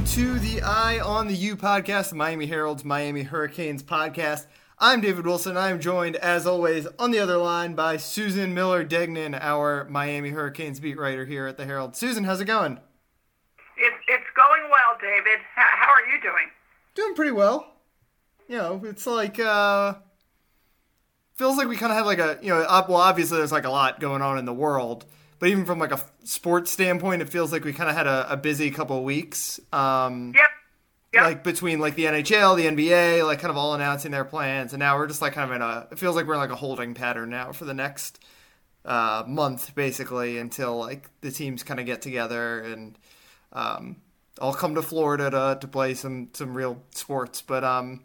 welcome to the Eye on the U podcast, the Miami Herald's Miami Hurricanes podcast. I'm David Wilson. I'm joined, as always, on the other line by Susan Miller Degnan, our Miami Hurricanes beat writer here at the Herald. Susan, how's it going? It's it's going well, David. How, how are you doing? Doing pretty well. You know, it's like uh feels like we kind of have like a you know, well, obviously there's like a lot going on in the world but even from like a sports standpoint, it feels like we kind of had a, a, busy couple of weeks. Um, yep. Yep. Like between like the NHL, the NBA, like kind of all announcing their plans, and now we're just like kind of in a. It feels like we're in like a holding pattern now for the next uh, month, basically, until like the teams kind of get together and um, all come to Florida to to play some some real sports. But um,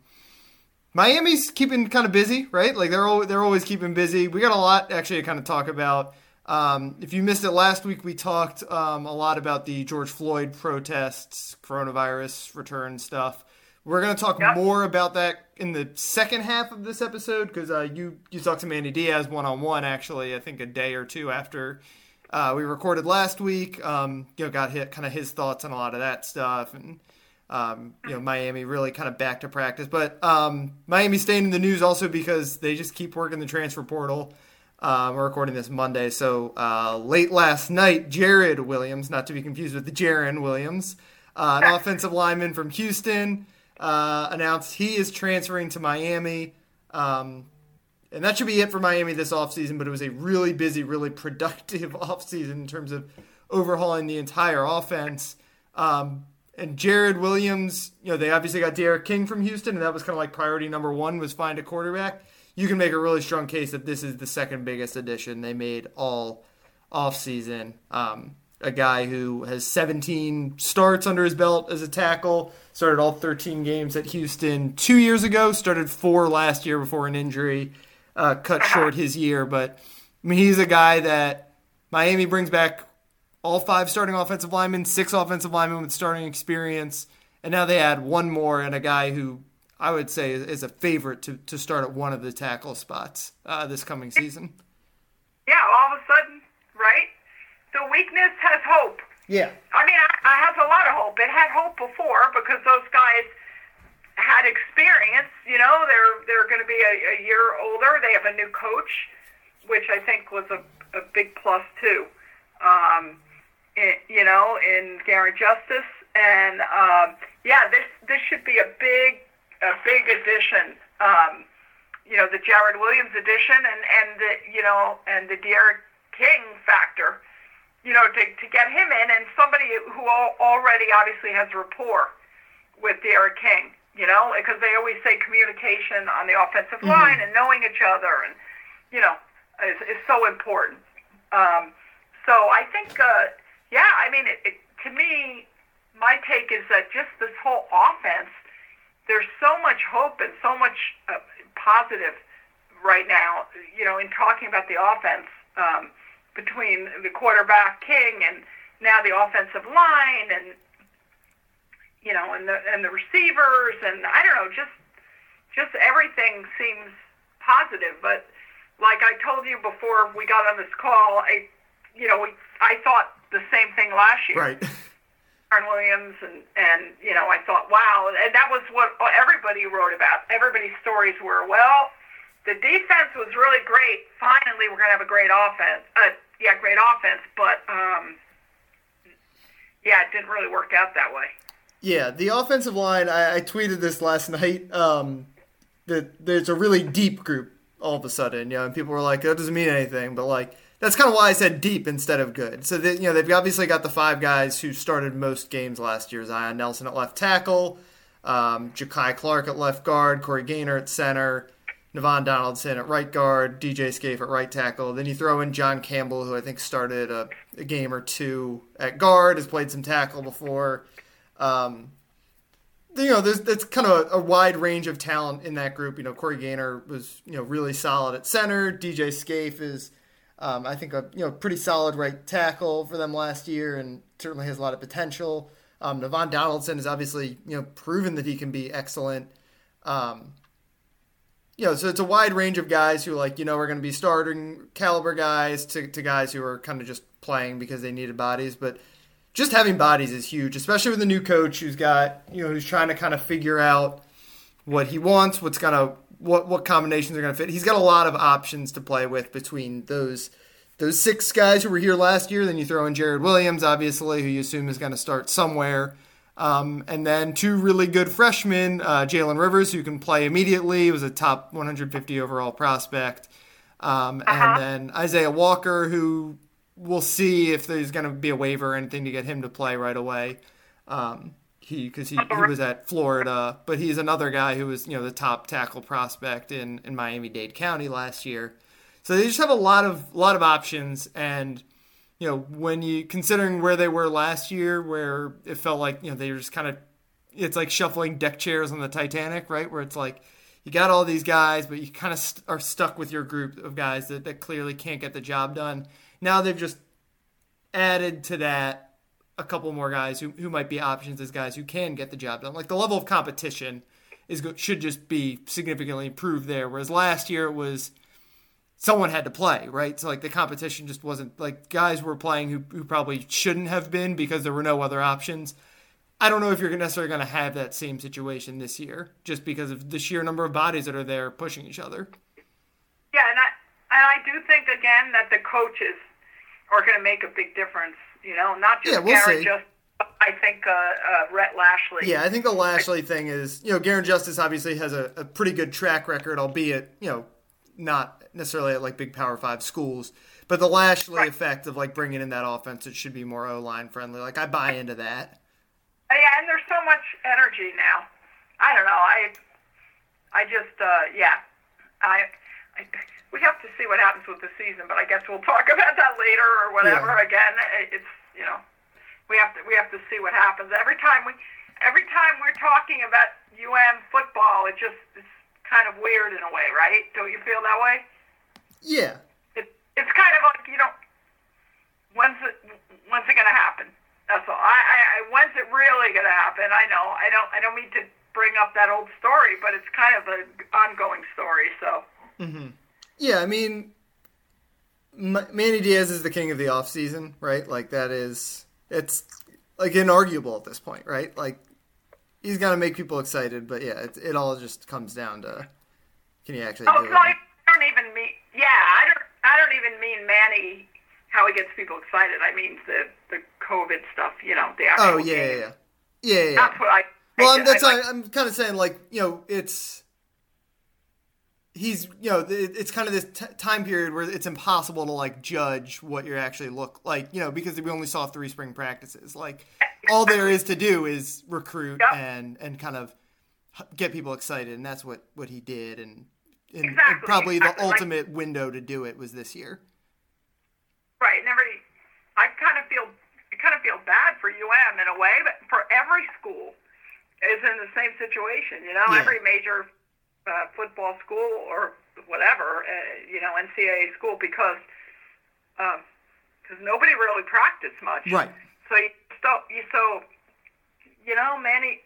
Miami's keeping kind of busy, right? Like they're they're always keeping busy. We got a lot actually to kind of talk about. Um, if you missed it last week, we talked um, a lot about the George Floyd protests, coronavirus return stuff. We're going to talk yep. more about that in the second half of this episode because uh, you you talked to Manny Diaz one on one actually. I think a day or two after uh, we recorded last week. Um, you know, got hit kind of his thoughts on a lot of that stuff and. Um, you know, Miami really kind of back to practice, but um, Miami staying in the news also because they just keep working the transfer portal. Uh, we're recording this Monday, so uh, late last night, Jared Williams, not to be confused with the Jarren Williams, uh, an offensive lineman from Houston, uh, announced he is transferring to Miami. Um, and that should be it for Miami this offseason, but it was a really busy, really productive offseason in terms of overhauling the entire offense. Um, and Jared Williams, you know, they obviously got D'Eriq King from Houston, and that was kind of like priority number one was find a quarterback you can make a really strong case that this is the second biggest addition they made all offseason. Um, a guy who has 17 starts under his belt as a tackle, started all 13 games at Houston two years ago, started four last year before an injury uh, cut short his year. But I mean, he's a guy that Miami brings back all five starting offensive linemen, six offensive linemen with starting experience, and now they add one more and a guy who I would say is a favorite to, to start at one of the tackle spots uh, this coming season. Yeah, all of a sudden, right? The weakness has hope. Yeah. I mean, I, I have a lot of hope. It had hope before because those guys had experience. You know, they're they're going to be a, a year older. They have a new coach, which I think was a, a big plus too. Um, it, you know, in Garin Justice, and um, yeah, this this should be a big a big addition. Um, you know, the Jared Williams addition and and the you know and the D'Eriq King factor. You know, to to get him in and somebody who already obviously has rapport with D'Eriq King. You know, because they always say communication on the offensive mm-hmm. line and knowing each other, and you know, is, is so important. Um, so I think, uh, yeah, I mean, it, it, to me, my take is that just this whole offense there's so much hope and so much uh, positive right now, you know, in talking about the offense um, between the quarterback King and now the offensive line and you know and the and the receivers and I don't know just just everything seems positive. But like I told you before we got on this call I you know we I thought the same thing last year. Right Jarren Williams, and and you know, I thought, wow, and that was what everybody wrote about. Everybody's stories were, well, the defense was really great. Finally, we're to have a great offense. Uh, yeah, great offense, but um, yeah, it didn't really work out that way. Yeah, the offensive line. I, I tweeted this last night. Um, that there's a really deep group all of a sudden, you know, and people were like, that doesn't mean anything, but like that's kind of why I said deep instead of good. So that you know they've obviously got the five guys who started most games last year: Zion Nelson at left tackle, um, Jakai Clark at left guard, Corey Gaynor at center, Navaughn Donaldson at right guard, DJ Scaife at right tackle. Then you throw in John Campbell, who I think started a, a game or two at guard, has played some tackle before. Um, you know, there's that's kind of a, a, wide range of talent in that group. You know, Corey Gaynor was you know really solid at center. DJ Scaife is um, I think a you know pretty solid right tackle for them last year, and certainly has a lot of potential. Um, Navaughn Donaldson has obviously you know proven that he can be excellent. Um, you know, so it's a wide range of guys who like you know are going to be starting caliber guys to, to guys who are kind of just playing because they needed bodies. But just having bodies is huge, especially with a new coach who's got you know who's trying to kind of figure out what he wants, what's gonna what what combinations are gonna fit. He's got a lot of options to play with between those those six guys who were here last year. Then you throw in Jared Williams, obviously, who you assume is going to start somewhere. Um, and then two really good freshmen, uh, Jalen Rivers, who can play immediately, he was a top 150 overall prospect. Um, uh-huh. And then Isaiah Walker, who we'll see if there's going to be a waiver or anything to get him to play right away. Um, he because he, he was at Florida, but he's another guy who was you know the top tackle prospect in in Miami Dade County last year. So they just have a lot of lot of options, and you know when you considering where they were last year, where it felt like you know they were just kind of it's like shuffling deck chairs on the Titanic, right? Where it's like you got all these guys, but you kind of st- are stuck with your group of guys that, that clearly can't get the job done. Now they've just added to that a couple more guys who, who might be options as guys who can get the job done. Like the level of competition is should just be significantly improved there. Whereas last year it was someone had to play, right? So like the competition just wasn't like guys were playing who, who probably shouldn't have been because there were no other options. I don't know if you're necessarily going to have that same situation this year, just because of the sheer number of bodies that are there pushing each other. Yeah, and I and I do think again that the coaches are going to make a big difference. You know, not just yeah, we'll Garin, just I think uh, uh, Rhett Lashlee. Yeah, I think the Lashlee thing is, you know, Garin Justice obviously has a, a pretty good track record, albeit, you know, not necessarily at like big Power Five schools. But the Lashlee right. effect of like bringing in that offense, it should be more O line friendly. Like I buy into that. Yeah, and there's so much energy now. I don't know. I, I just, uh, yeah, I, I we have to see what happens with the season, but I guess we'll talk about that later or whatever. Yeah. Again, it's you know, we have to we have to see what happens every time we every time we're talking about UM football. It just is kind of weird in a way, right? Don't you feel that way? Yeah. It, it's kind of like you know, when's it when's it gonna happen? That's all. I, I, I when's it really gonna happen? I know. I don't. I don't mean to bring up that old story, but it's kind of an ongoing story. So. Mm-hmm. Yeah, I mean, Manny Diaz is the king of the offseason, right? Like that is it's like inarguable at this point, right? Like he's gonna make people excited, but yeah, it, it all just comes down to can he actually oh, do so it? I don't even mean yeah, I don't I don't even mean Manny how he gets people excited. I mean the the COVID stuff, you know, the oh, actual Oh yeah, game. yeah, yeah, yeah, yeah. That's what I. Well, I, I'm, that's I, like, I'm kind of saying like you know it's he's you know it's kind of this t- time period where it's impossible to like judge what you're actually look like you know because we only saw three spring practices like all there is to do is recruit yep. and and kind of get people excited and that's what what he did and, and, exactly. and probably exactly. the ultimate like, window to do it was this year right and every i kind of feel i kind of feel bad for um in a way but for every school is in the same situation you know yeah. every major uh, football school or whatever, uh, you know, NCAA school because because uh, nobody really practiced much. Right. So you so you so you know Manny,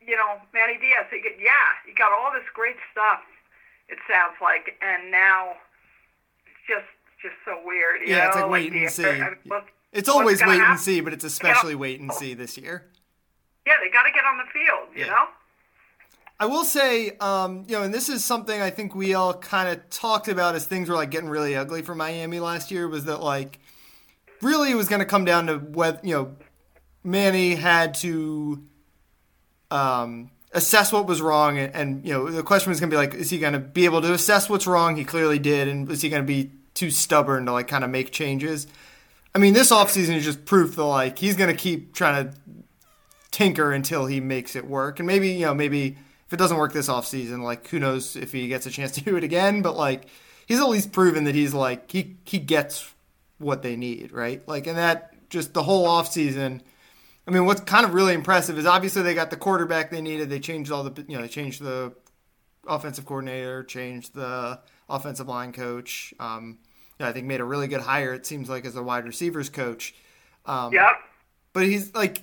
you know Manny Diaz. He get, yeah, he got all this great stuff. It sounds like, and now it's just just so weird. yeah, know? it's like wait like and see. I mean, it's always wait happen? and see, but it's especially wait and see this year. Yeah, they got to get on the field. You yeah. know. I will say, um, you know, and this is something I think we all kind of talked about as things were like getting really ugly for Miami last year was that like really it was going to come down to whether you know Manny had to um, assess what was wrong, and, and you know the question was going to be like, is he going to be able to assess what's wrong? He clearly did, and is he going to be too stubborn to like kind of make changes? I mean, this offseason is just proof that like he's going to keep trying to tinker until he makes it work, and maybe you know maybe if it doesn't work this offseason, like who knows if he gets a chance to do it again, but like he's at least proven that he's like he he gets what they need, right? Like and that just the whole offseason I mean what's kind of really impressive is obviously they got the quarterback they needed. They changed all the you know, they changed the offensive coordinator, changed the offensive line coach. Um, you know, I think made a really good hire, it seems like, as a wide receivers coach. Um, yep. But he's like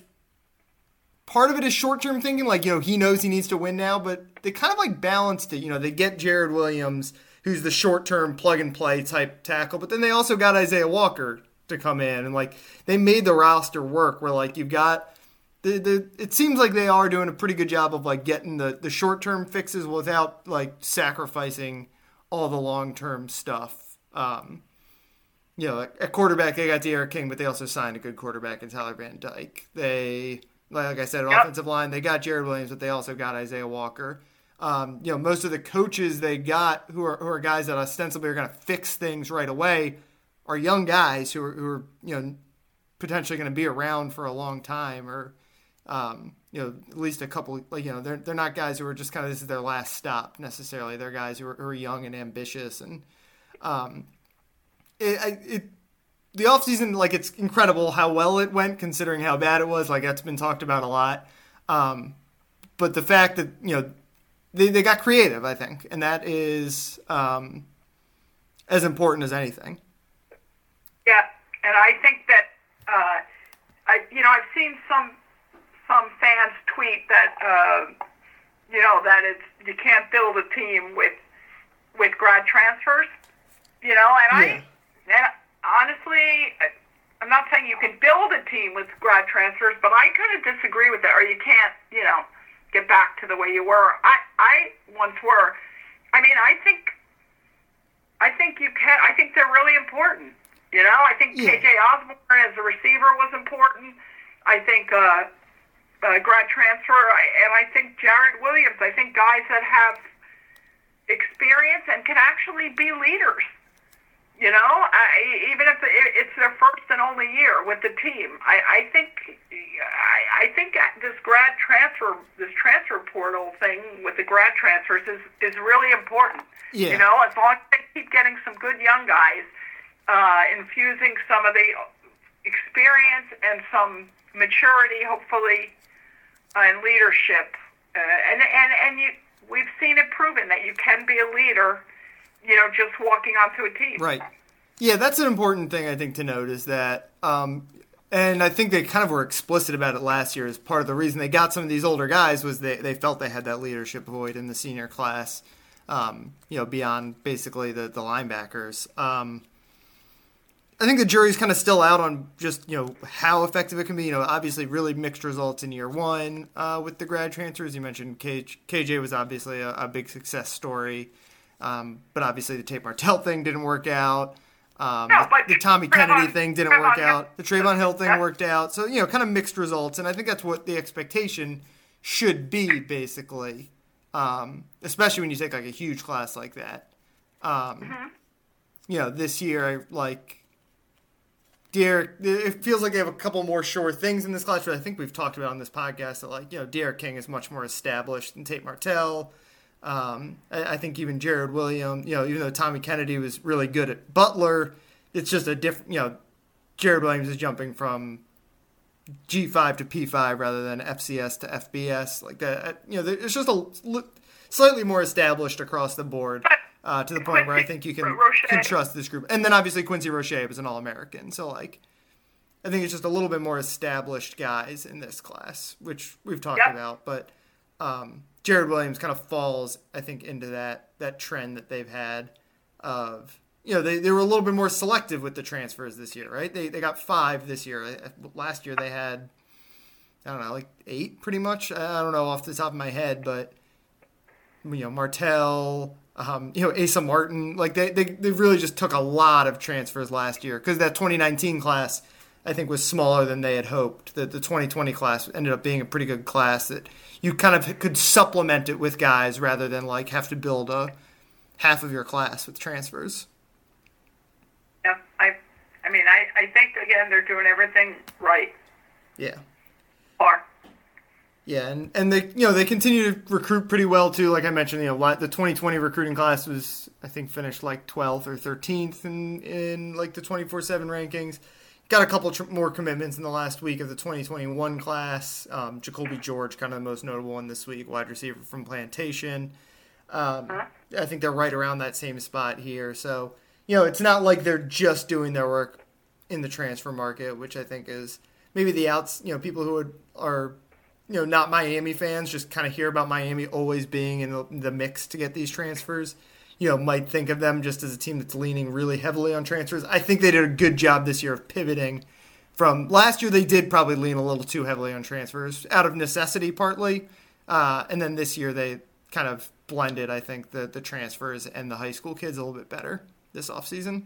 part of it is short term thinking, like, you know, he knows he needs to win now, but they kind of like balanced it. You know, they get Jared Williams, who's the short term plug and play type tackle, but then they also got Isaiah Walker, to come in, and like they made the roster work. Where like you've got the, the it seems like they are doing a pretty good job of like getting the the short term fixes without like sacrificing all the long term stuff. Um, you know, at quarterback they got D'Eriq King, but they also signed a good quarterback in Tyler Van Dyke. They like I said, yep. offensive line they got Jared Williams, but they also got Isaiah Walker. Um, you know, most of the coaches they got who are who are guys that ostensibly are going to fix things right away are young guys who are, who are you know potentially going to be around for a long time or um, you know at least a couple like you know they're they're not guys who are just kind of this is their last stop necessarily they're guys who are, who are young and ambitious and um, it, it the offseason like it's incredible how well it went considering how bad it was. Like that's been talked about a lot. Um, but the fact that you know they, they got creative i think and that is um, as important as anything. Yeah and i think that uh, I, you know i've seen some some fans tweet that uh, you know that it's you can't build a team with with grad transfers, you know, and yeah. I and honestly, I'm not saying you can build a team with grad transfers, but I kind of disagree with that. Or you can't, you know, get back to the way you were. I I once were. I mean, I think I think you can. I think they're really important. You know, I think yeah. KJ Osborn as a receiver was important. I think uh, uh, grad transfer, and I think Jared Williams. I think guys that have experience and can actually be leaders. You know, I, even if it's their first and only year with the team, I, I think I, I think this grad transfer, this transfer portal thing with the grad transfers is is really important. Yeah. You know, as long as they keep getting some good young guys, uh, infusing some of the experience and some maturity, hopefully and leadership. Uh, and and and you, we've seen it proven that you can be a leader, you know, just walking onto a team. Right. Yeah, that's an important thing I think to note is that, um, and I think they kind of were explicit about it last year. As part of the reason they got some of these older guys was they they felt they had that leadership void in the senior class. Um, you know, beyond basically the the linebackers. Um, I think the jury's kind of still out on just you know how effective it can be. You know, obviously, really mixed results in year one uh, with the grad transfers. You mentioned KJ, KJ was obviously a, a big success story, um, but obviously the Tate Martell thing didn't work out. Um, no, the, the, Tommy Kennedy thing didn't Trevon work out. The Trevon Hill thing yeah. worked out. So you know, kind of mixed results, and I think that's what the expectation should be, basically. Um, especially when you take like a huge class like that. Um, mm-hmm. You know, this year, like D'Eriq. it feels like they have a couple more sure things in this class, but I think we've talked about on this podcast that, like, you know, D'Eriq King is much more established than Tate Martell. Um, I, I, think even Jared Williams, you know, even though Tommy Kennedy was really good at Butler, it's just a different, you know, Jared Williams is jumping from G5 to P5 rather than FCS to FBS. Like that, you know, it's just a slightly more established across the board uh, to the point where I think you can, can trust this group. And then obviously Quincy Roche was an All American, so like I think it's just a little bit more established guys in this class, which we've talked yep. about. But um, Jared Williams kind of falls, I think, into that that trend that they've had of you know they, they were a little bit more selective with the transfers this year, right? They they got five this year. Last year they had I don't know like eight pretty much. I don't know off the top of my head, but you know Martell, um, you know, Asa Martin, like they, they, they really just took a lot of transfers last year because that 2019 class, I think, was smaller than they had hoped. The, the 2020 class ended up being a pretty good class that you kind of could supplement it with guys rather than like have to build a half of your class with transfers. Yeah, I, I mean, I, I think again they're doing everything right. Yeah. Far. Yeah, and, and they you know they continue to recruit pretty well too. Like I mentioned, you know the 2020 recruiting class was I think finished like 12th or 13th in in like the 24/7 rankings. Got a couple tr- more commitments in the last week of the 2021 class. Um, Jacoby George, kind of the most notable one this week, wide receiver from Plantation. Um, I think they're right around that same spot here. So you know it's not like they're just doing their work in the transfer market, which I think is maybe the outs. You know people who are, are you know, not Miami fans just kind of hear about Miami always being in the, the, mix to get these transfers. You know, might think of them just as a team that's leaning really heavily on transfers. I think they did a good job this year of pivoting from last year. They did probably lean a little too heavily on transfers out of necessity, partly, uh, and then this year they kind of blended. I think the the transfers and the high school kids a little bit better this offseason.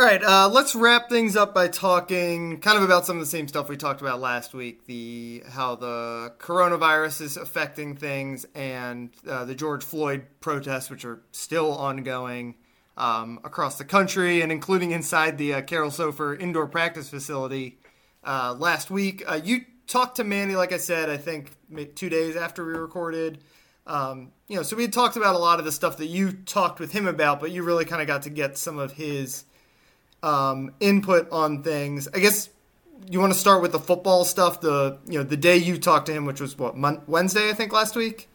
All right, uh, let's wrap things up by talking kind of about some of the same stuff we talked about last week. The how the coronavirus is affecting things, and uh, the George Floyd protests, which are still ongoing um, across the country, and including inside the uh, Carol Soffer indoor practice facility uh, last week. Uh, you talked to Manny, like I said, I think two days after we recorded. Um, you know, so we talked about a lot of the stuff that you talked with him about, but you really kind of got to get some of his um, input on things. I guess you want to start with the football stuff. The you know the day you talked to him, which was what Mon- Wednesday, I think last week.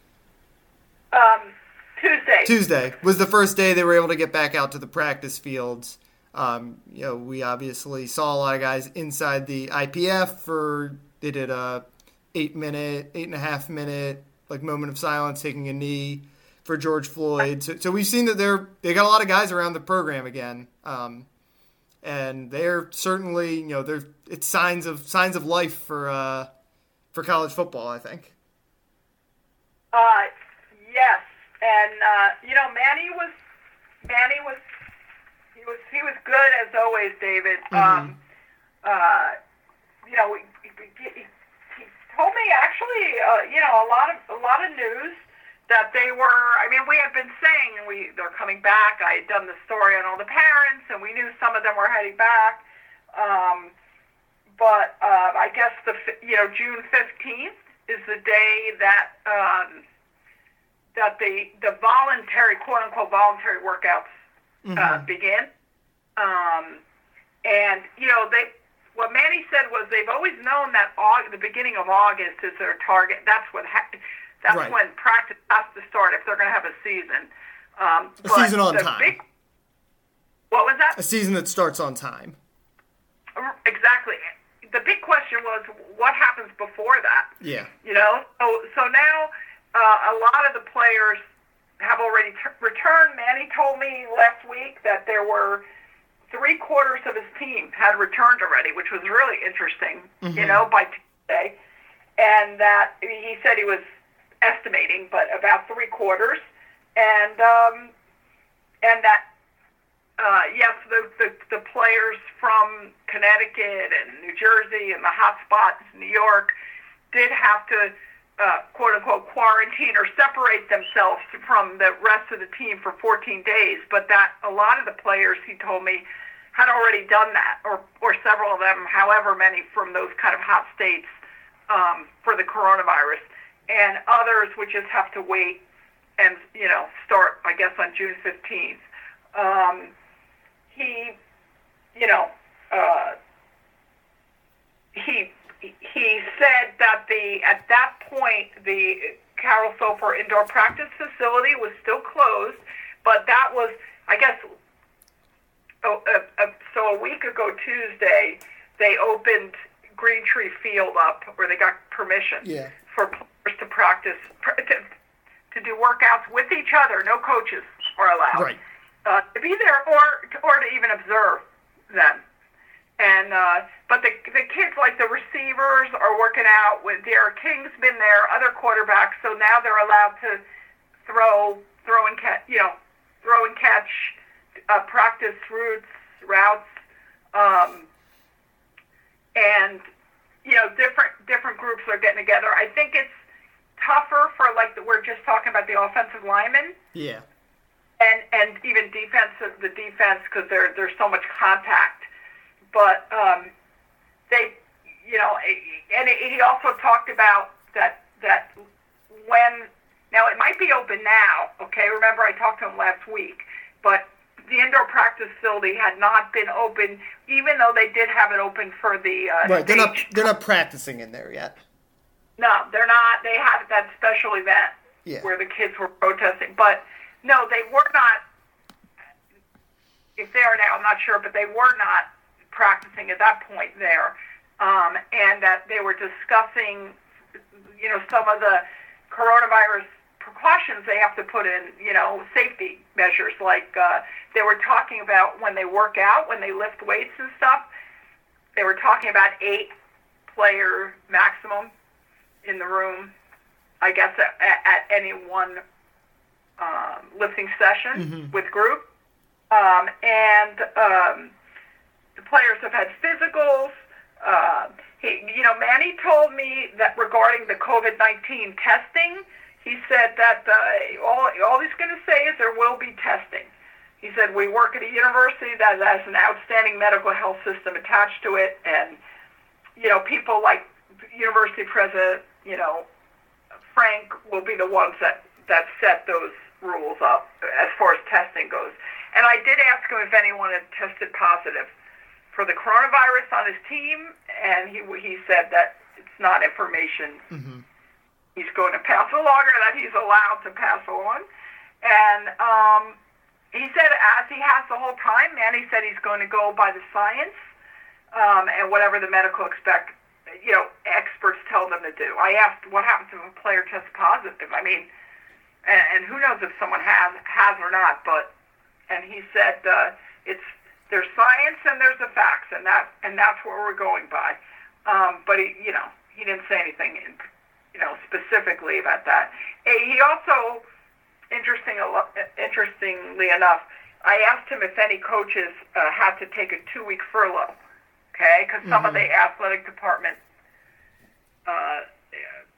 Um, Tuesday. Tuesday was the first day they were able to get back out to the practice fields. Um, you know, we obviously saw a lot of guys inside the IPF for they did a eight minute, eight and a half minute like moment of silence, taking a knee for George Floyd. So, so we've seen that they're they got a lot of guys around the program again. Um, and they're certainly you know they're it's signs of signs of life for uh, for college football. I think. Uh, yes, and uh, you know Manny was Manny was he was he was good as always, David. Mm-hmm. Um, uh, you know, he, he, he told me actually, uh, you know, a lot of a lot of news that they were. I mean, we had been saying we they're coming back. I had done the story on all the parents, and we knew some of them were heading back. Um, but uh, I guess the you know June fifteenth is the day that um, that the the voluntary quote unquote voluntary workouts uh, mm-hmm. begin. Um, and you know they what Manny said was they've always known that August, the beginning of August is their target. That's what ha- that's right. when practice has to start if they're going to have a season. Um, a season on time. Big, what was that? A season that starts on time. Exactly. The big question was what happens before that. Yeah. You know. So so now uh, a lot of the players have already t- returned. Manny told me last week that there were three quarters of his team had returned already, which was really interesting. Mm-hmm. You know, by Tuesday, and that he said he was estimating, but about three quarters, and um, and that uh, yes, the, the the players from Connecticut and New Jersey and the hot spots, New York, did have to uh, quote unquote quarantine or separate themselves from the rest of the team for 14 days. But that a lot of the players, he told me, had already done that, or or several of them, however many from those kind of hot states um, for the coronavirus and others would just have to wait and you know start I guess on June 15th. Um, he, you know, uh, he he said that the at that point the Carol Soffer indoor practice facility was still closed, but that was I guess oh, uh, uh, so a week ago Tuesday they opened Greentree Field up where they got permission yeah. for practice to, to do workouts with each other. No coaches are allowed right. uh, to be there or or to even observe them. And uh, but the the kids like the receivers are working out with D'Eriq King's been there, other quarterbacks, so now they're allowed to throw throw and catch you know throw and catch uh, practice routes routes um, and you know different different groups are getting together. I think it's tougher for like the, we're just talking about the offensive linemen. Yeah. And and even defense the defense because there there's so much contact, but um, they you know and he also talked about that that when now it might be open now. Okay, remember I talked to him last week, but the indoor practice facility had not been open, even though they did have it open for the uh, right. They're not they're not practicing in there yet. No, they're not. They had that special event yeah. where the kids were protesting, but no, they were not. If they are now, I'm not sure, but they were not practicing at that point there, um, and that they were discussing, you know, some of the coronavirus precautions they have to put in, you know, safety measures like uh, they were talking about when they work out, when they lift weights and stuff. They were talking about eight player maximum in the room, I guess, at, at any one um, lifting session Mhm. with group. Um, and um, the players have had physicals. Uh, he, you know, Manny told me that regarding the COVID nineteen testing, he said that uh, all all he's going to say is there will be testing. He said we work at a university that has an outstanding medical health system attached to it, and you know, people like university president, you know, Frenk will be the ones that that set those rules up as far as testing goes. And I did ask him if anyone had tested positive for the coronavirus on his team, and he he said that it's not information hmm he's going to pass along or that he's allowed to pass along. And um, he said, as he has the whole time, Manny said he's going to go by the science um, and whatever the medical expect, you know, experts tell them to do. I asked, what happens if a player tests positive? I mean, and, and who knows if someone has has or not? But and he said uh, it's there's science and there's the facts, and that and that's what we're going by. Um, but he, you know, he didn't say anything in you know, specifically about that. He also, interesting, interestingly enough, I asked him if any coaches uh, had to take a two-week furlough, okay? Because some of the athletic department uh,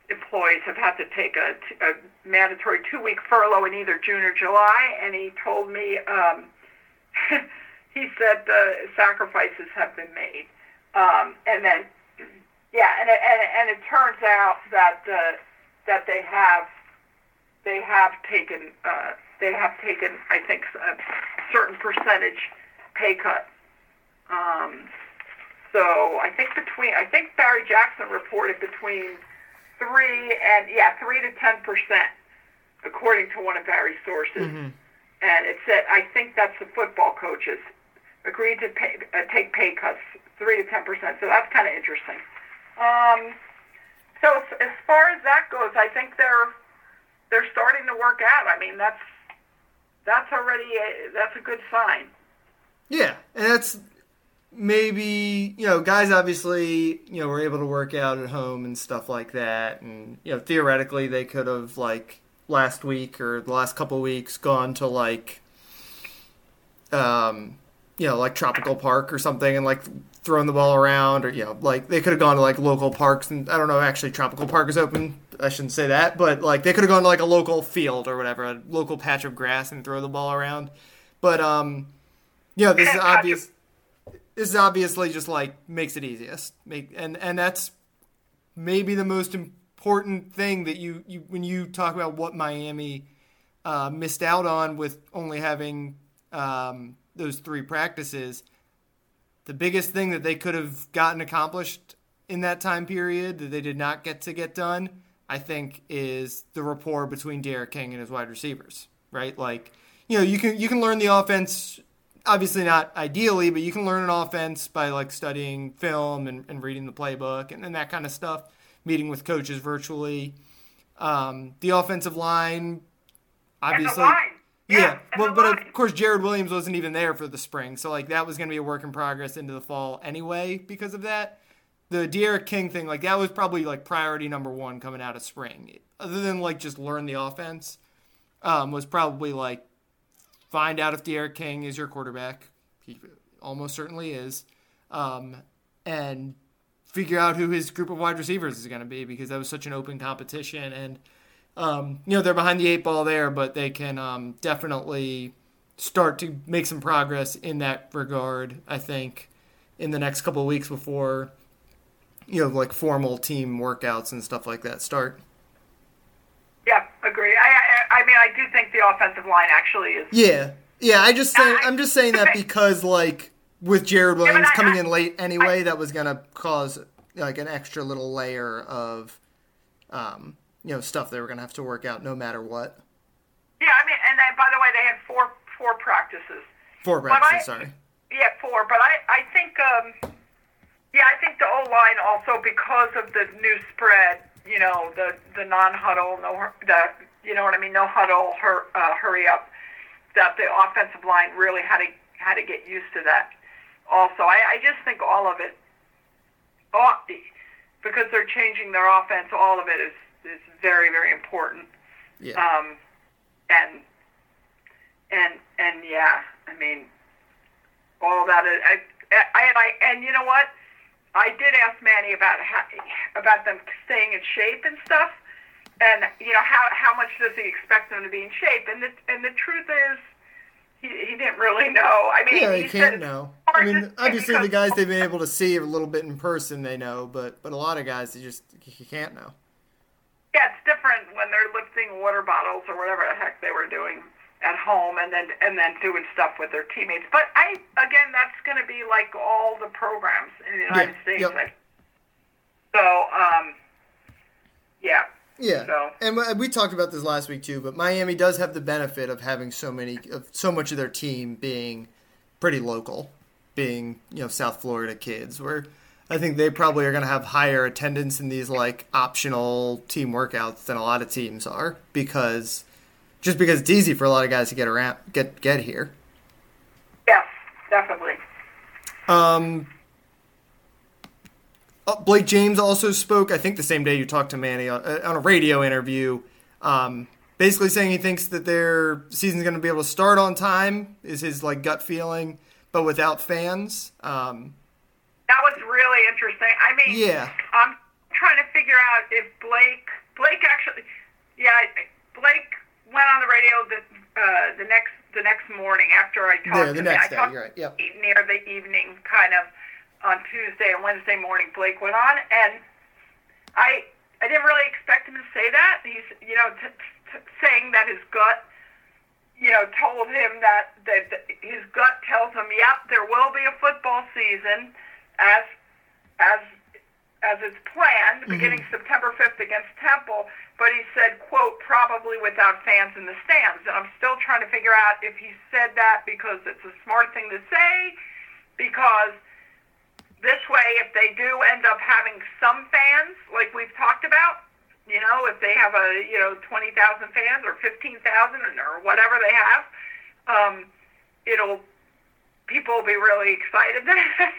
employees have had to take a, t- a mandatory two-week furlough in either June or July, and he told me, um, he said the sacrifices have been made. Um, and then yeah, and it, and, and it turns out that uh, that they have they have taken uh, they have taken I think a certain percentage pay cut. Um, so I think between I think Barry Jackson reported between three and yeah three to ten percent according to one of Barry's sources, hmm and it said I think that's the football coaches agreed to pay, uh, take pay cuts three to ten percent. So that's kind of interesting. Um, so as, as far as that goes, I think they're they're starting to work out. I mean, that's that's already a, that's a good sign. Yeah, and that's maybe you know guys obviously you know were able to work out at home and stuff like that, and you know theoretically they could have like last week or the last couple weeks gone to like um you know like tropical park or something and like thrown the ball around or you know like they could have gone to like local parks and I don't know actually tropical park is open. I shouldn't say that but like they could have gone to like a local field or whatever a local patch of grass and throw the ball around. But um you know this is obvious this is obviously just like makes it easiest make and and that's maybe the most important thing that you, you when you talk about what Miami uh, missed out on with only having um, those three practices. The biggest thing that they could have gotten accomplished in that time period that they did not get to get done, I think, is the rapport between D'Eriq King and his wide receivers. Right, like you know, you can you can learn the offense. Obviously not ideally, but you can learn an offense by like studying film and, and reading the playbook and, and that kind of stuff. Meeting with coaches virtually. Um, the offensive line, obviously, line. yeah, and well, but line. of course, Jared Williams wasn't even there for the spring, so like that was going to be a work in progress into the fall anyway because of that. The D'Eriq King thing, like that was probably like priority number one coming out of spring. Other than like just learn the offense, um, was probably like find out if D'Eriq King is your quarterback. He almost certainly is, um, and figure out who his group of wide receivers is going to be because that was such an open competition and um, you know they're behind the eight ball there, but they can um, definitely start to make some progress in that regard. I think in the next couple of weeks before you know like formal team workouts and stuff like that start. Yeah. I, I I mean, I do think the offensive line actually is. Yeah, yeah. I just saying, I- I'm just saying that because like with Jared Williams I- coming I- in late anyway, that was gonna cause like an extra little layer of um, you know stuff they were gonna have to work out no matter what. Yeah, I mean, and then, by the way, they had four four practices. Four practices, sorry. Yeah, four. But I, I think, um, yeah, I think the O line also because of the new spread, you know, the the non-huddle, no, the you know what I mean, no huddle, hur, uh, hurry up. That the offensive line really had to had to get used to that. Also, I, I just think all of it, all, because they're changing their offense, all of it is is very very important. Yeah. Um, and and and yeah, I mean, all that. Is, I, I and I and you know what? I did ask Manny about how, about them staying in shape and stuff, and you know how how much does he expect them to be in shape? And the and the truth is, he, he didn't really know. I mean, yeah, he you can't know. I mean, obviously the guys they've been able to see a little bit in person, they know, but but a lot of guys they just you can't know. Yeah, it's different when they're lifting water bottles or whatever the heck they were doing at home, and then and then doing stuff with their teammates. But I again, that's going to be like all the programs in the United Yeah, States. yep. I- So, um, yeah, Yeah, So- and we- we talked about this last week too. But Miami does have the benefit of having so many, of so much of their team being pretty local, being you know South Florida kids. Where I think they probably are going to have higher attendance in these like optional team workouts than a lot of teams are because just because it's easy for a lot of guys to get around, get get here. yes, definitely. Um, Blake James also spoke, I think the same day you talked to Manny on, uh, on a radio interview, um, basically saying he thinks that their season's going to be able to start on time is his like gut feeling, but without fans. Um, That was really interesting. I mean, Yeah. I'm trying to figure out if Blake Blake actually, yeah, I- Blake went on the radio the uh, the next the next morning after I talked Yeah, to the him. next I day, talked right, yep. Near the evening, kind of on Tuesday and Wednesday morning, Blake went on, and I I didn't really expect him to say that. He's you know t- t- saying that his gut you know, told him that, that that his gut tells him, yep, there will be a football season as as as it's planned, mm-hmm. beginning September 5th against Temple. But he said, quote, probably without fans in the stands. And I'm still trying to figure out if he said that because it's a smart thing to say, because this way, if they do end up having some fans, like we've talked about, you know, if they have a you know twenty thousand fans or fifteen thousand or whatever they have, um, it'll people will be really excited that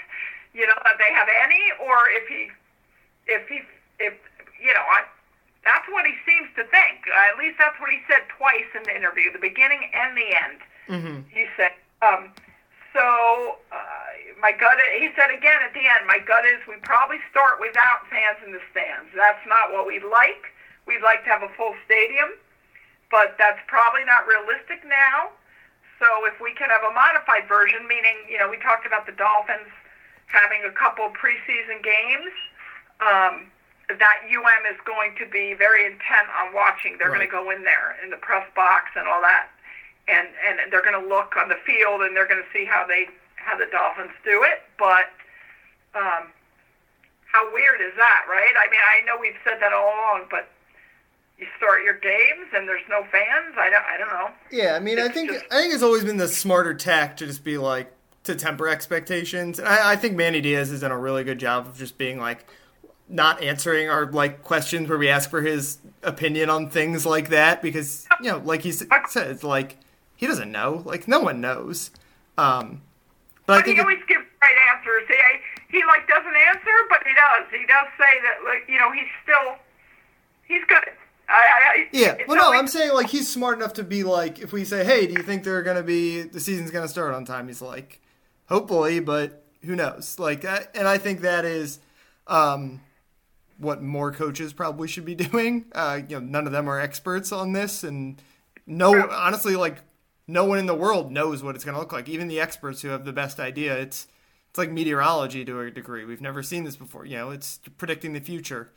you know that they have any, or if he if he if you know I. That's what he seems to think. At least that's what he said twice in the interview, the beginning and the end. mhm. He said, um, so uh, my gut, he said again at the end, my gut is we probably start without fans in the stands. That's not what we'd like. We'd like to have a full stadium, but that's probably not realistic now. So if we can have a modified version, meaning, you know, we talked about the Dolphins having a couple preseason games, um, that UM is going to be very intent on watching. They're going to go in there in the press box and all that and and they're going to look on the field and they're going to see how they how the Dolphins do it. But um, how weird is that, right? I mean, I know we've said that all along, but you start your games and there's no fans. I don't I don't know. Yeah, I mean, I think just- I think it's always been the smarter tack to just be like to temper expectations. And I, I think Manny Diaz has done a really good job of just being like not answering our like questions where we ask for his opinion on things like that because you know, like he said, it's like he doesn't know. Like no one knows. Um, but I think he it- always gives right answers. He he like doesn't answer, but he does. He does say that like you know he's still he's good. I, I, Yeah, well, no, I'm saying like he's smart enough to be like, if we say, "Hey, do you think they're gonna be the season's gonna start on time?" He's like, "Hopefully, but who knows?" Like, I, and I think that is um, what more coaches probably should be doing. Uh, you know, none of them are experts on this, and no, honestly, like no one in the world knows what it's gonna look like. Even the experts who have the best idea, it's it's like meteorology to a degree. We've never seen this before. You know, it's predicting the future.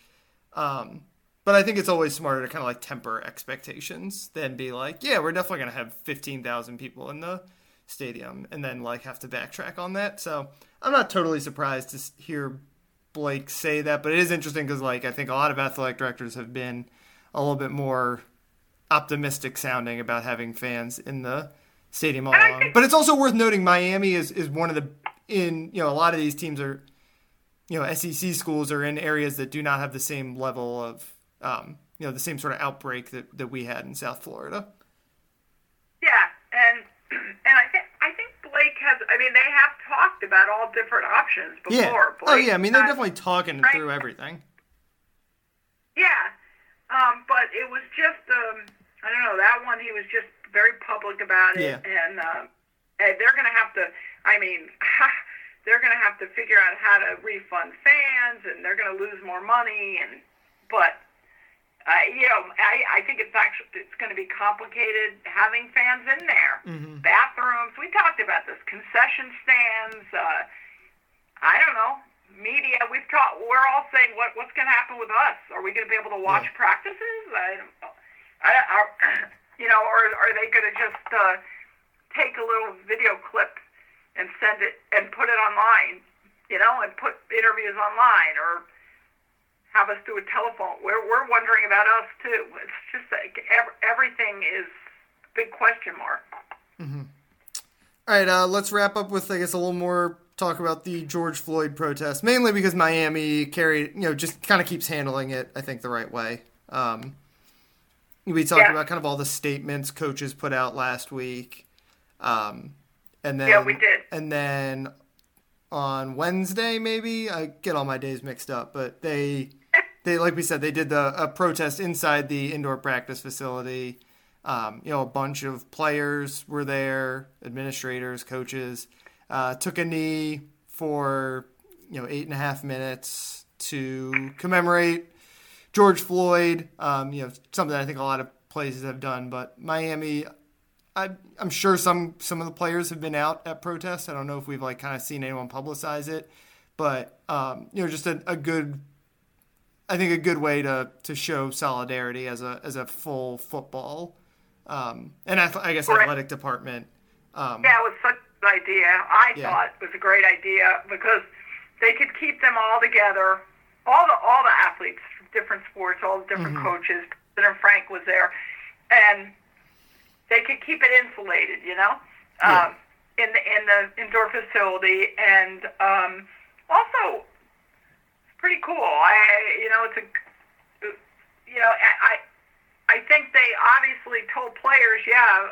Um, but I think it's always smarter to kind of like temper expectations than be like, yeah, we're definitely going to have 15,000 people in the stadium and then like have to backtrack on that. So I'm not totally surprised to hear Blake say that, but it is interesting because like I think a lot of athletic directors have been a little bit more optimistic sounding about having fans in the stadium all along. think- But it's also worth noting Miami is, is one of the in you know a lot of these teams are you know SEC schools are in areas that do not have the same level of um, you know, the same sort of outbreak that, that we had in South Florida. Yeah, and and I think I think Blake has. I mean, they have talked about all different options before. Yeah. Blake oh yeah. I mean, they're has- definitely talking Right. through everything. Yeah, um, but it was just um, I don't know that one. He was just very public about it, Yeah. and, and they're going to have to. I mean, they're going to have to figure out how to refund fans, and they're going to lose more money. And but uh, you know, I, I think it's actually it's going to be complicated having fans in there. Bathrooms. We talked about this. Concession stands. Uh, I don't know. Media. We've talked. We're all saying what what's going to happen with us? Are we going to be able to watch Yeah. practices? I don't know. I, are, you know, or are they going to just uh, take a little video clip and send it and put it online? You know, and put interviews online or have us do a telephone. We're we're wondering about us too. It's just like ev- everything is a big question mark. All right, uh, let's wrap up with I guess a little more talk about the George Floyd protest, mainly because Miami carried, you know, just kind of keeps handling it. I think the right way. Um, we talked Yeah. about kind of all the statements coaches put out last week, um, and then Yeah, we did. and then on Wednesday maybe I get all my days mixed up, but they they like we said they did the a protest inside the indoor practice facility. Um, you know, a bunch of players were there, administrators, coaches, uh, took a knee for you know eight and a half minutes to commemorate George Floyd. Um, you know, something I think a lot of places have done, but Miami. I, I'm sure some some of the players have been out at protests. I don't know if we've like kind of seen anyone publicize it, but um, you know, just a, a good, I think a good way to to show solidarity as a as a full football, um, and ath- I guess Correct. athletic department. Um, Yeah, it was such an idea. I Yeah. thought it was a great idea because they could keep them all together. All the all the athletes, different sports, all the different coaches. President Frenk was there, and they could keep it insulated. You know, Yeah. um, in the in the indoor facility, and um, also it's pretty cool. I you know it's a you know I I- I think they obviously told players, yeah,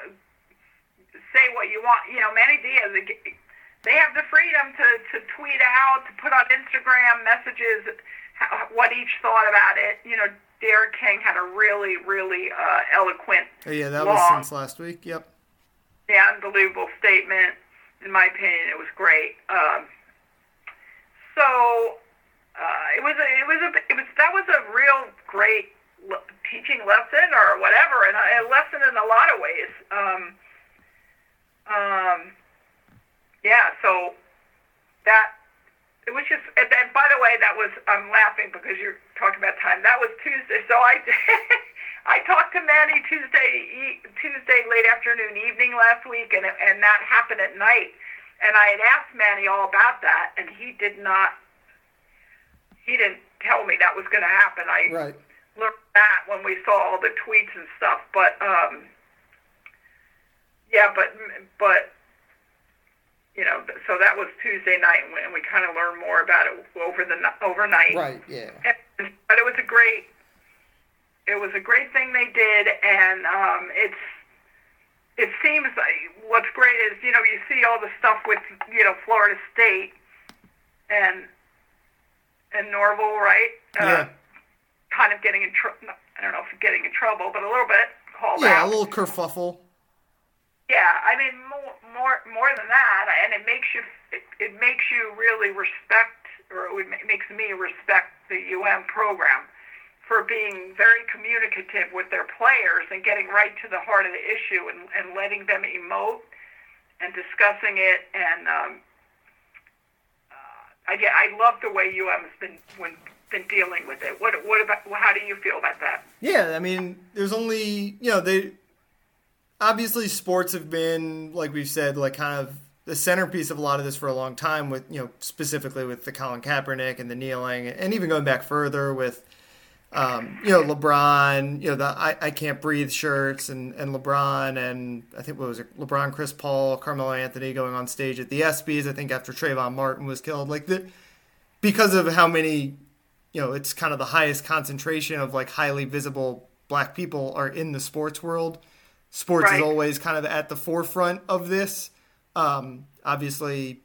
say what you want. You know, Manny Diaz, they have the freedom to, to tweet out, to put on Instagram messages how, what each thought about it. You know, D'Eriq King had a really, really uh, eloquent, oh, yeah, that was since last week. Yep. yeah, unbelievable statement. In my opinion, it was great. Um, so uh, it was a, it was a, it was that was a real great le- teaching lesson or whatever, and a, a lesson in a lot of ways. Um, um, yeah, so that it was just. And then, by the way, that was I'm laughing because you're talking about time. That was Tuesday, so I I talked to Manny Tuesday Tuesday late afternoon, evening last week, and and that happened at night. And I had asked Manny all about that, and he did not. He didn't tell me that was going to happen. I Right. learned that when we saw all the tweets and stuff. But um, yeah, but but you know, so that was Tuesday night, and we, and we kind of learned more about it over the overnight. Right. Yeah. And- but it was a great, it was a great thing they did, and um, it's. It seems like what's great is you know you see all the stuff with you know Florida State and and Norvell, right? Yeah. kind of getting in trouble. I don't know if getting in trouble, but a little bit called Yeah. A little kerfuffle. Yeah, I mean more, more, more than that, and it makes you, it, it makes you really respect, or it makes me respect the UM program for being very communicative with their players and getting right to the heart of the issue and, and letting them emote and discussing it. And um, uh, I, get- I love the way UM has been when, been dealing with it. What, what about? How do you feel about that? Yeah, I mean, there's only you know they obviously sports have been like we've said like kind of the centerpiece of a lot of this for a long time with you know specifically with the Colin Kaepernick and the kneeling and even going back further with um, you know LeBron you know the I, I can't breathe shirts and and LeBron and I think what was it LeBron Chris Paul Carmelo Anthony going on stage at the ESPYS I think after Trayvon Martin was killed like the because of how many you know it's kind of the highest concentration of like highly visible black people are in the sports world. Sports Right. is always kind of at the forefront of this. Um, obviously,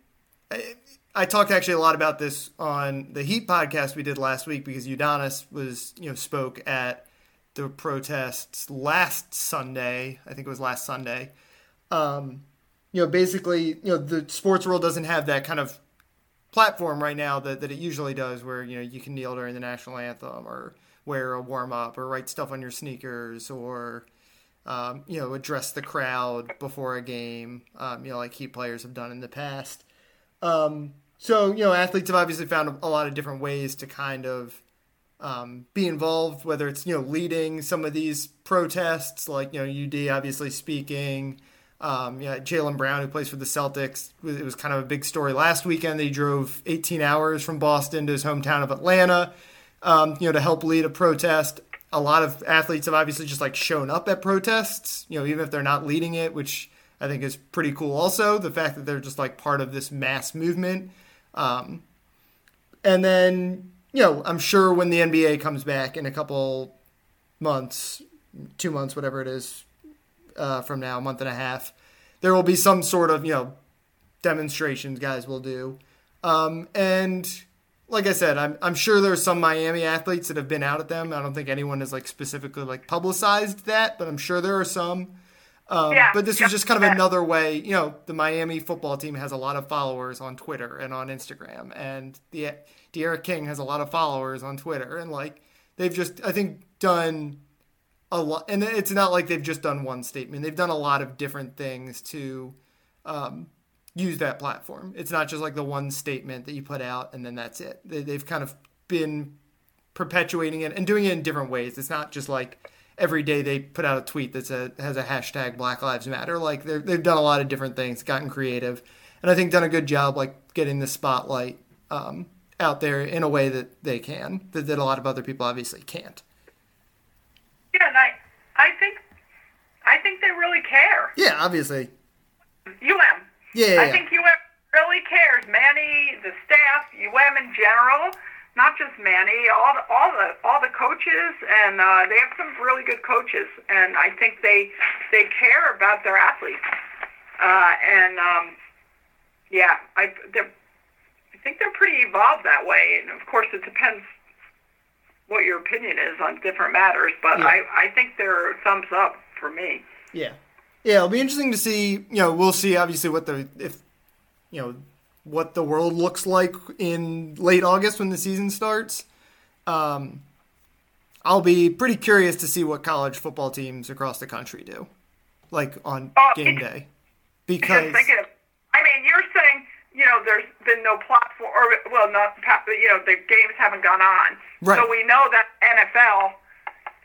I, I talked actually a lot about this on the Heat podcast we did last week because Udonis was you know spoke at the protests last Sunday. I think it was last Sunday. Um, you know, basically, you know, the sports world doesn't have that kind of platform right now that, that it usually does where, you know, you can kneel during the national anthem or wear a warm up or write stuff on your sneakers or, um, you know, address the crowd before a game, um, you know, like key players have done in the past. Um, so, you know, athletes have obviously found a lot of different ways to kind of um, be involved, whether it's, you know, leading some of these protests, like, you know, UD obviously speaking. Um, yeah, Jaylen Brown, who plays for the Celtics, it was kind of a big story last weekend. They drove 18 hours from Boston to his hometown of Atlanta, um, you know, to help lead a protest. A lot of athletes have obviously just like shown up at protests, you know, even if they're not leading it, which I think is pretty cool. Also, the fact that they're just like part of this mass movement. Um, and then, you know, I'm sure when the NBA comes back in a couple months, two months, whatever it is, uh, from now, a month and a half, there will be some sort of, you know, demonstrations guys will do. Um, and like I said, I'm, I'm sure there's some Miami athletes that have been out at them. I don't think anyone has like specifically like publicized that, but I'm sure there are some. Um, Yeah, but this was just kind of another way, you know, the Miami football team has a lot of followers on Twitter and on Instagram, and the D'Eriq King has a lot of followers on Twitter, and like they've just, I think, done a lot, and it's not like they've just done one statement. They've done a lot of different things to um, use that platform. It's not just like the one statement that you put out and then that's it. They, they've kind of been perpetuating it and doing it in different ways. It's not just like every day they put out a tweet that has a hashtag Black Lives Matter. Like they've done a lot of different things, gotten creative, and I think done a good job like getting the spotlight um, out there in a way that they can that, that a lot of other people obviously can't. Yeah, and I, I think, I think they really care. Yeah, obviously. UM. Yeah, I think UM really cares. Manny, the staff, UM in general, not just Manny, all the all the all the coaches, and uh, they have some really good coaches, and I think they they care about their athletes. Uh, and um, yeah, I they're, I think they're pretty evolved that way, and of course it depends what your opinion is on different matters, but Yeah. I I think they're thumbs up for me. Yeah, yeah. It'll be interesting to see. You know, we'll see obviously what the if you know what the world looks like in late August when the season starts. Um, I'll be pretty curious to see what college football teams across the country do, like on Oh, game day, because thinking I mean, you're saying, you know, there's been no platform, or, well, not, you know, the games haven't gone on. Right. So we know that NFL,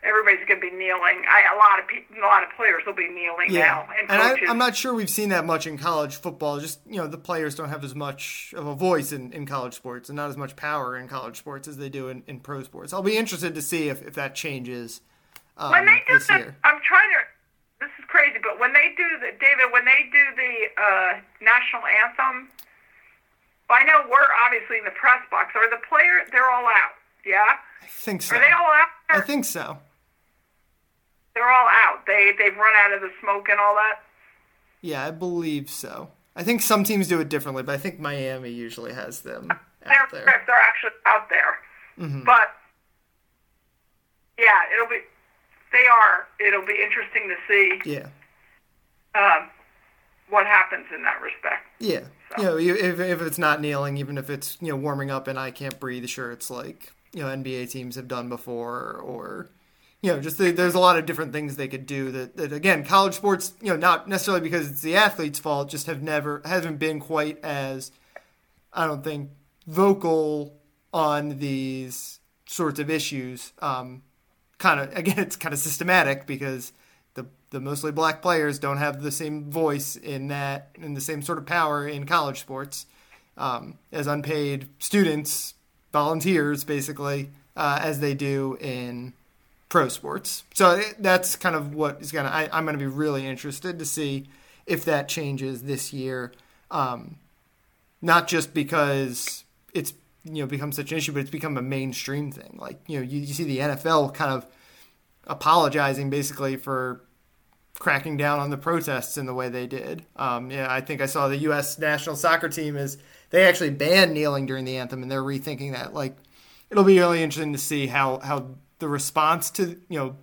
everybody's going to be kneeling. I, a lot of people, a lot of players will be kneeling now. And, and I, I'm not sure we've seen that much in college football. Just you know, the players don't have as much of a voice in, in college sports, and not as much power in college sports as they do in, in pro sports. I'll be interested to see if, if that changes um, when they do this the, year. I'm trying to, this is crazy, but when they do the, David, when they do the uh, national anthem, I know we're obviously in the press box. Are the players, they're all out, yeah? I think so. Are they all out? I think so. They're all out. They they've run out of the smoke and all that. Yeah, I believe so. I think some teams do it differently, but I think Miami usually has them They're out there. Mm-hmm. they're actually out there. But yeah, it'll be they are. It'll be interesting to see Yeah. um, what happens in that respect. Yeah. You know, if, if it's not kneeling, even if it's, you know, warming up and I can't breathe shirts like, you know, NBA teams have done before or, you know, just the, there's a lot of different things they could do that, that, again, college sports, you know, not necessarily because it's the athlete's fault, just have never, haven't been quite as, I don't think, vocal on these sorts of issues. Um, kind of, again, it's kind of systematic because the, the mostly black players don't have the same voice in that, in the same sort of power in college sports um, as unpaid students, volunteers, basically, uh, as they do in pro sports. So that's kind of what is gonna. I, I'm gonna be really interested to see if that changes this year. Um, not just because it's you know become such an issue, but it's become a mainstream thing. Like you know, you, you see the NFL kind of apologizing basically for cracking down on the protests in the way they did. Um, yeah, I think I saw the U.S. national soccer team is they actually banned kneeling during the anthem, and they're rethinking that. Like, it'll be really interesting to see how how the response to you know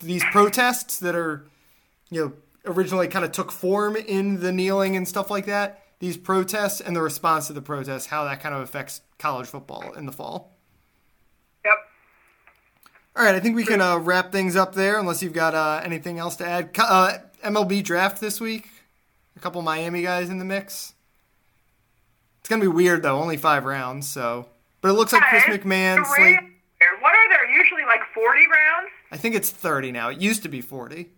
these protests that are you know originally kind of took form in the kneeling and stuff like that. These protests and the response to the protests, how that kind of affects college football in the fall. Yep. All right, I think we can uh, wrap things up there, unless you've got uh, anything else to add. Uh, MLB draft this week. A couple Miami guys in the mix. It's gonna be weird though, only five rounds. So, but it looks like Chris McMahon. Slade, what are there usually like forty rounds? I think it's thirty now. It used to be forty.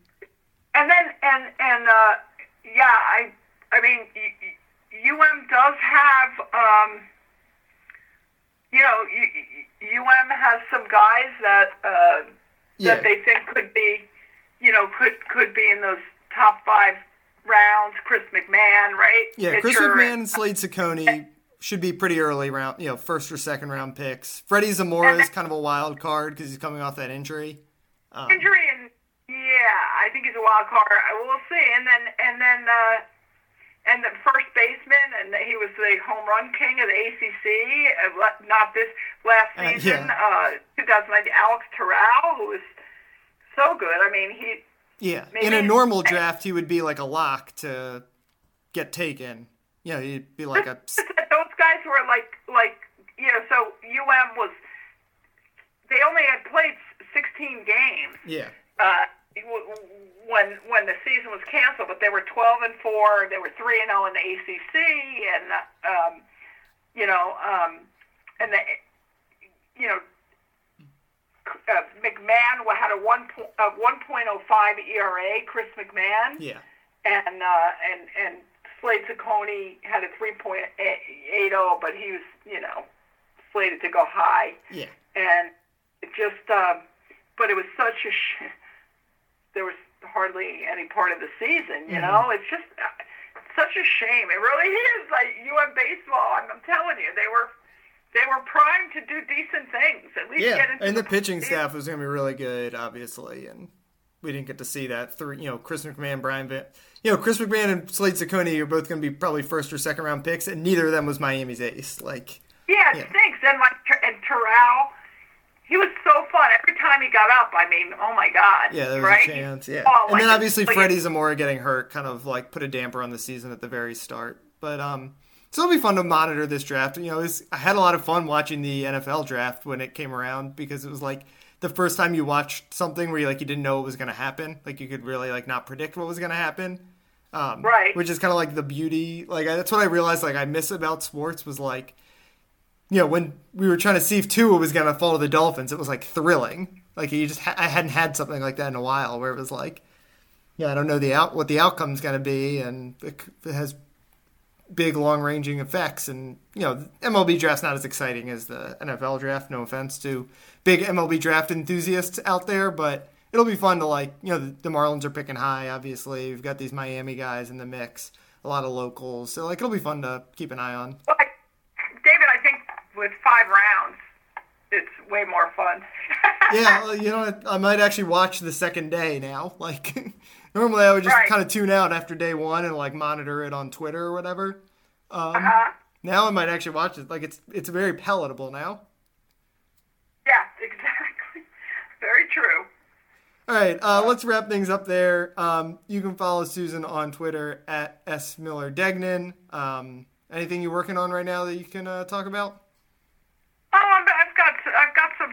And then and and uh, yeah, I I mean UM does have um, you know UM has some guys that uh, Yeah. that they think could be you know could could be in those top five rounds. Chris McMahon, right? Yeah, Chris McMahon and Slade Cecconi should be pretty early round, you know, first or second round picks. Freddy Zamora is kind of a wild card because he's coming off that injury. Um, injury and yeah, I think he's a wild card. We'll see. And then and then uh, and the first baseman, and he was the home run king of the ACC. Uh, not this last Uh, season, yeah. uh, 2019. Alex Toral, who was so good. I mean, he yeah, Maybe- in a normal draft, he would be like a lock to get taken. You know, he'd be like a were like like you know. So UM was they only had played 16 games. yeah, uh, when when the season was canceled, but they were 12 and four. They were three and zero in the ACC, and um, you know, um, and the you know, uh, McMahon had a one po- uh, 1.05 ERA. Chris McMahon yeah, and uh, and and Slade Cecconi had a 3.80, oh, but he was you know slated to go high yeah. and it just um but it was such a sh- there was hardly any part of the season you know it's just uh, such a shame it really is like UM baseball I'm, I'm telling you they were they were primed to do decent things at least get Yeah, and the pitching season. staff was going to be really good, obviously, and we didn't get to see that through. You know, Chris McMahon, Brian, Van, you know, Chris McMahon and Slade Cecconi are both going to be probably first or second round picks, and neither of them was Miami's ace. Like, yeah it Yeah. stinks and like and Toral he was so fun every time he got up I mean oh my god yeah, there was right a chance. Yeah, Oh, and like then obviously like Freddy Zamora getting hurt kind of like put a damper on the season at the very start. But um, so it'll be fun to monitor this draft. You know, it's, I had a lot of fun watching the NFL draft when it came around because it was like the first time you watched something where you like you didn't know what was going to happen. Like you could really like not predict what was going to happen. Um, Right. Which is kind of like the beauty. Like I, that's what I realized. Like I miss about sports was like, you know, when we were trying to see if Tua was going to fall to the Dolphins, it was like thrilling. Like you just ha- I hadn't had something like that in a while where it was like, yeah, I don't know the out what the outcome's going to be, and it, c- it has big long ranging effects. And you know, MLB draft's not as exciting as the NFL draft. No offense to big MLB draft enthusiasts out there, but it'll be fun to like. You know, the, the Marlins are picking high. Obviously, we've got these Miami guys in the mix, a lot of locals. So like, it'll be fun to keep an eye on. Well, I, David, I think with five rounds, it's way more fun. yeah, well, you know? I might actually watch the second day now. Like, normally I would just Right. kind of tune out after day one and like monitor it on Twitter or whatever. Um, uh, now I might actually watch it. Like, it's it's very palatable now. yeah, exactly. Very true. All right, uh, let's wrap things up there. Um, you can follow Susan on Twitter at s miller degnan. Um, anything you're working on right now that you can uh, talk about? Oh, I'm, I've got I've got some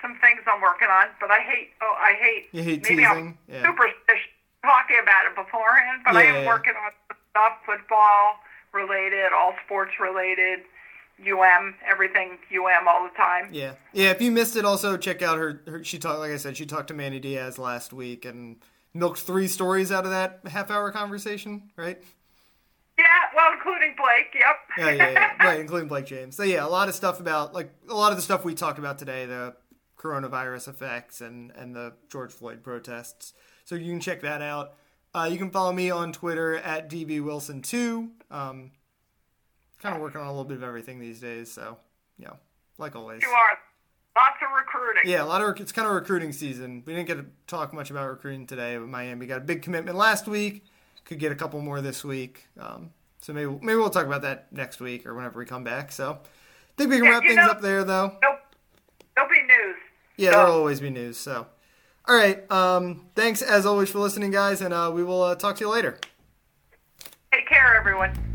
some things I'm working on, but I hate oh I hate You hate maybe teasing? I'm Yeah. superstitious talking about it beforehand, but I am working on stuff football related, all sports related, UM, everything UM all the time. Yeah, yeah. If you missed it, also check out her. her she talked, like I said, she talked to Manny Diaz last week and milked three stories out of that half-hour conversation. Right? Yeah, well, including Blake. Yep. Yeah, yeah, yeah. right, including Blake James. So yeah, a lot of stuff about like a lot of the stuff we talked about today, the coronavirus effects and and the George Floyd protests. So you can check that out. Uh, you can follow me on Twitter at dbwilson2. Um, kind of working on a little bit of everything these days. So, you know, like always. You are. Lots of recruiting. Yeah, a lot of it's kind of recruiting season. We didn't get to talk much about recruiting today, but Miami got a big commitment last week. Could get a couple more this week. Um, so maybe maybe we'll talk about that next week or whenever we come back. So, I think we can Yeah, wrap things know- up there, though. Nope. There'll be news. Yeah, So- there'll always be news. So, all right. Um, thanks as always for listening, guys, and uh, we will uh, talk to you later. Take care, everyone.